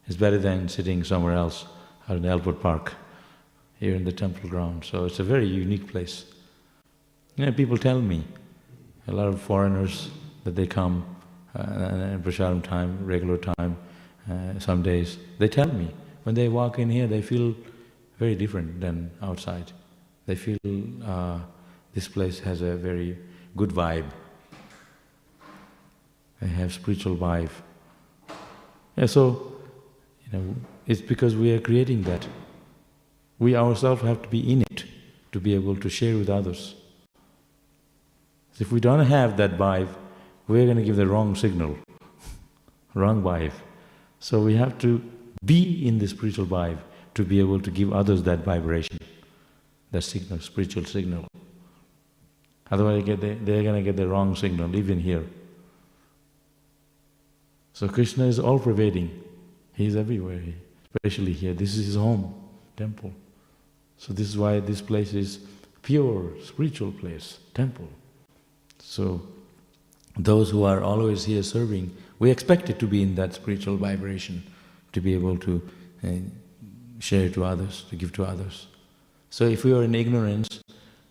It's better than sitting somewhere else out in Albert Park here in the temple ground. So it's a very unique place. You know, people tell me, a lot of foreigners, that they come uh, in Prasadam time, regular time, uh, some days, they tell me, when they walk in here, they feel very different than outside. They feel uh, this place has a very good vibe. They have spiritual vibe. Yeah, so, you know, it's because we are creating that. We ourselves have to be in it to be able to share with others. So if we don't have that vibe, we're going to give the wrong signal, wrong vibe. So we have to be in the spiritual vibe to be able to give others that vibration, that signal, spiritual signal. Otherwise they the, they're going to get the wrong signal, even here. So Krishna is all pervading. He is everywhere, especially here. This is his home, temple. So this is why this place is pure, spiritual place, temple. So those who are always here serving, we expect it to be in that spiritual vibration, to be able to uh, share to others, to give to others. So if we are in ignorance,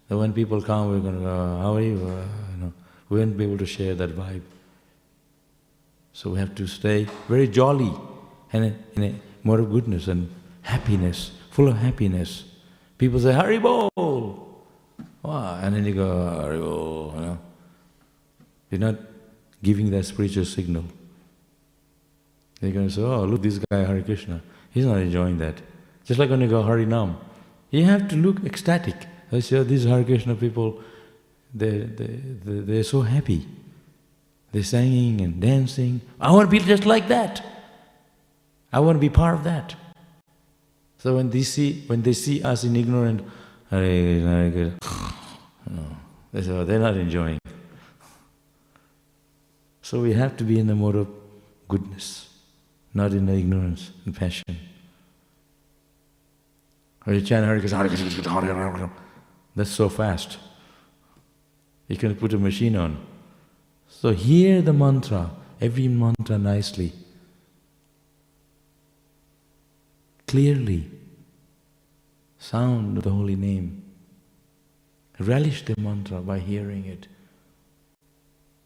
then when people come, we're going to go, how are you? Uh, you know, we won't be able to share that vibe. So we have to stay very jolly and in a more of goodness and happiness, full of happiness. People say, Haribol! Wow. And then you go, Haribol, you know. You're not giving that spiritual signal. They're going to say, oh, look, this guy, Hare Krishna, he's not enjoying that. Just like when you go Hari Nam, you have to look ecstatic. I say, oh, these Hare Krishna people, they, they, they, they're so happy. They're singing and dancing. I want to be just like that. I want to be part of that. So when they see when they see us in ignorant, they say, oh, they're not enjoying. So we have to be in the mode of goodness, not in the ignorance and passion. Or you chant Hare Krishna, that's so fast. You can put a machine on. So hear the mantra, every mantra nicely. clearly sound of the holy name. Relish the mantra by hearing it.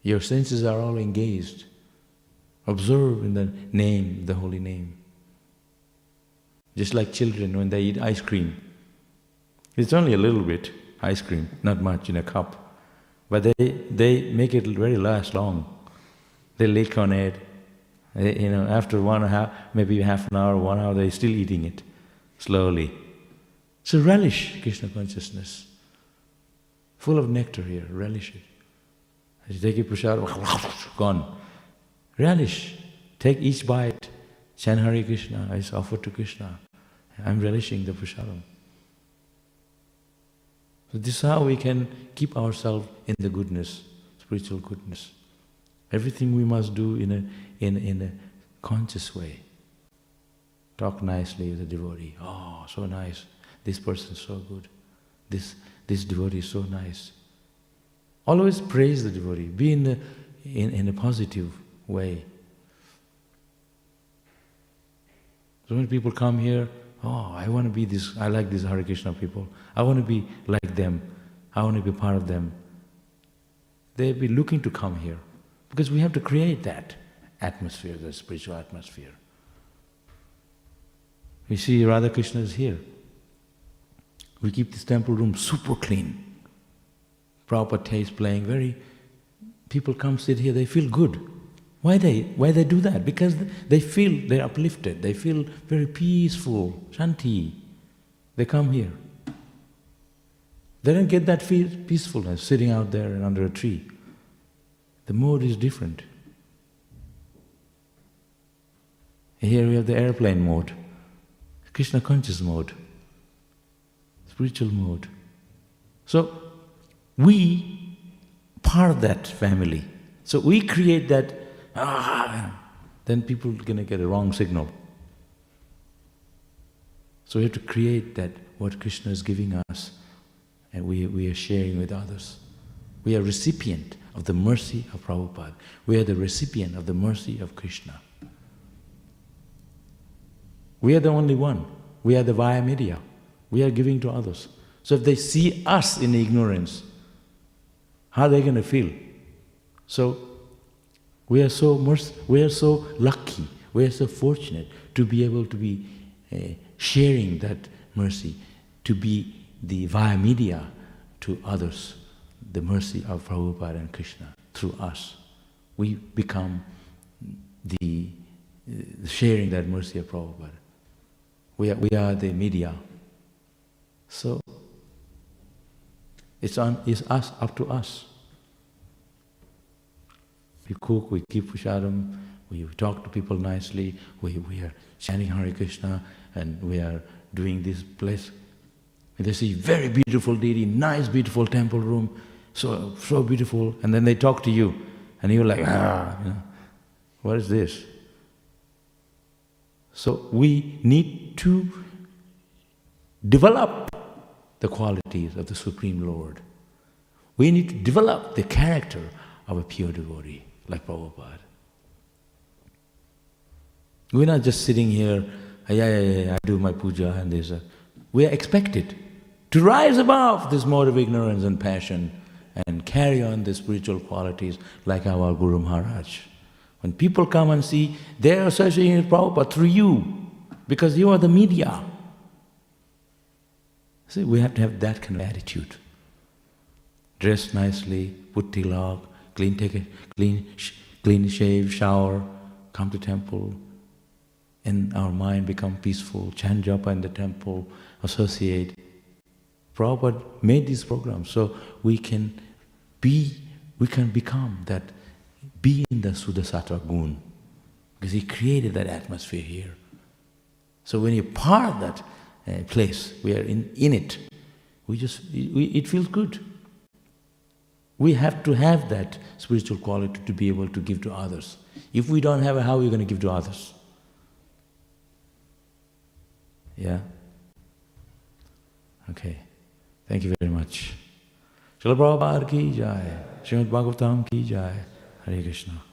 Your senses are all engaged. Observe in the name, the holy name. Just like children when they eat ice cream. It's only a little bit ice cream, not much in a cup. But they, they make it very last long. They lick on it. They, you know, after one half, maybe half an hour, one hour, they're still eating it slowly. So relish Krishna consciousness. Full of nectar here, relish it. You take a prasad, gone. Relish. Take each bite. Chant Hare Krishna, I offer to Krishna. I'm relishing the prasadam. So this is how we can keep ourselves in the goodness, spiritual goodness. Everything we must do in a, in, in a conscious way. Talk nicely with the devotee. Oh, so nice. This person is so good. This, this devotee is so nice. Always praise the devotee. Be in a, in, in a positive way. So when people come here, oh, I want to be this, I like these Hare Krishna people. I want to be like them. I want to be part of them. They'll be looking to come here because we have to create that atmosphere, the spiritual atmosphere. We see Radha Krishna is here. We keep this temple room super clean. Proper taste playing, very people come sit here, they feel good. Why they why they do that? Because they feel they're uplifted, they feel very peaceful, shanti. They come here. They don't get that feel peacefulness sitting out there and under a tree. The mood is different. Here we have the airplane mode, Krishna conscious mode, spiritual mode. So we part of that family. So we create that ah, then people are gonna get a wrong signal. So we have to create that what Krishna is giving us and we, we are sharing with others. We are recipient of the mercy of Prabhupada. We are the recipient of the mercy of Krishna. We are the only one. We are the via media. We are giving to others. So if they see us in ignorance, how are they going to feel? So we are so merc- we are so lucky, we are so fortunate to be able to be uh, sharing that mercy, to be the via media to others, the mercy of Prabhupada and Krishna through us. We become the uh, sharing that mercy of Prabhupada. We are, we are the media. So it's, on, it's us, up to us. We cook, we keep prasadam, we talk to people nicely, we, we are chanting Hare Krishna, and we are doing this place. And they see very beautiful deity, nice beautiful temple room, so, so beautiful, and then they talk to you, and you're like, ah, you know, what is this? So we need to develop the qualities of the Supreme Lord. We need to develop the character of a pure devotee like Prabhupada. We're not just sitting here, yeah, yeah, yeah, I do my puja and this. We are expected to rise above this mode of ignorance and passion and carry on the spiritual qualities like our Guru Maharaj. When people come and see, they are associating with Prabhupada through you because you are the media. See, we have to have that kind of attitude. Dress nicely, put tilak, clean, take a clean, clean shave, shower, come to temple, and our mind become peaceful, chant japa in the temple, associate. Prabhupada made these programs so we can be, we can become that, be in the shuddha-sattva gun. Because he created that atmosphere here. So when you're part that, uh, place, we are in, in it, we just, we, it feels good. We have to have that spiritual quality to be able to give to others. If we don't have it, how are we going to give to others? Yeah? Okay. Thank you very much. Srila Prabhupada ki jai. Srimad Bhagavatam ki jai. Hare Krishna.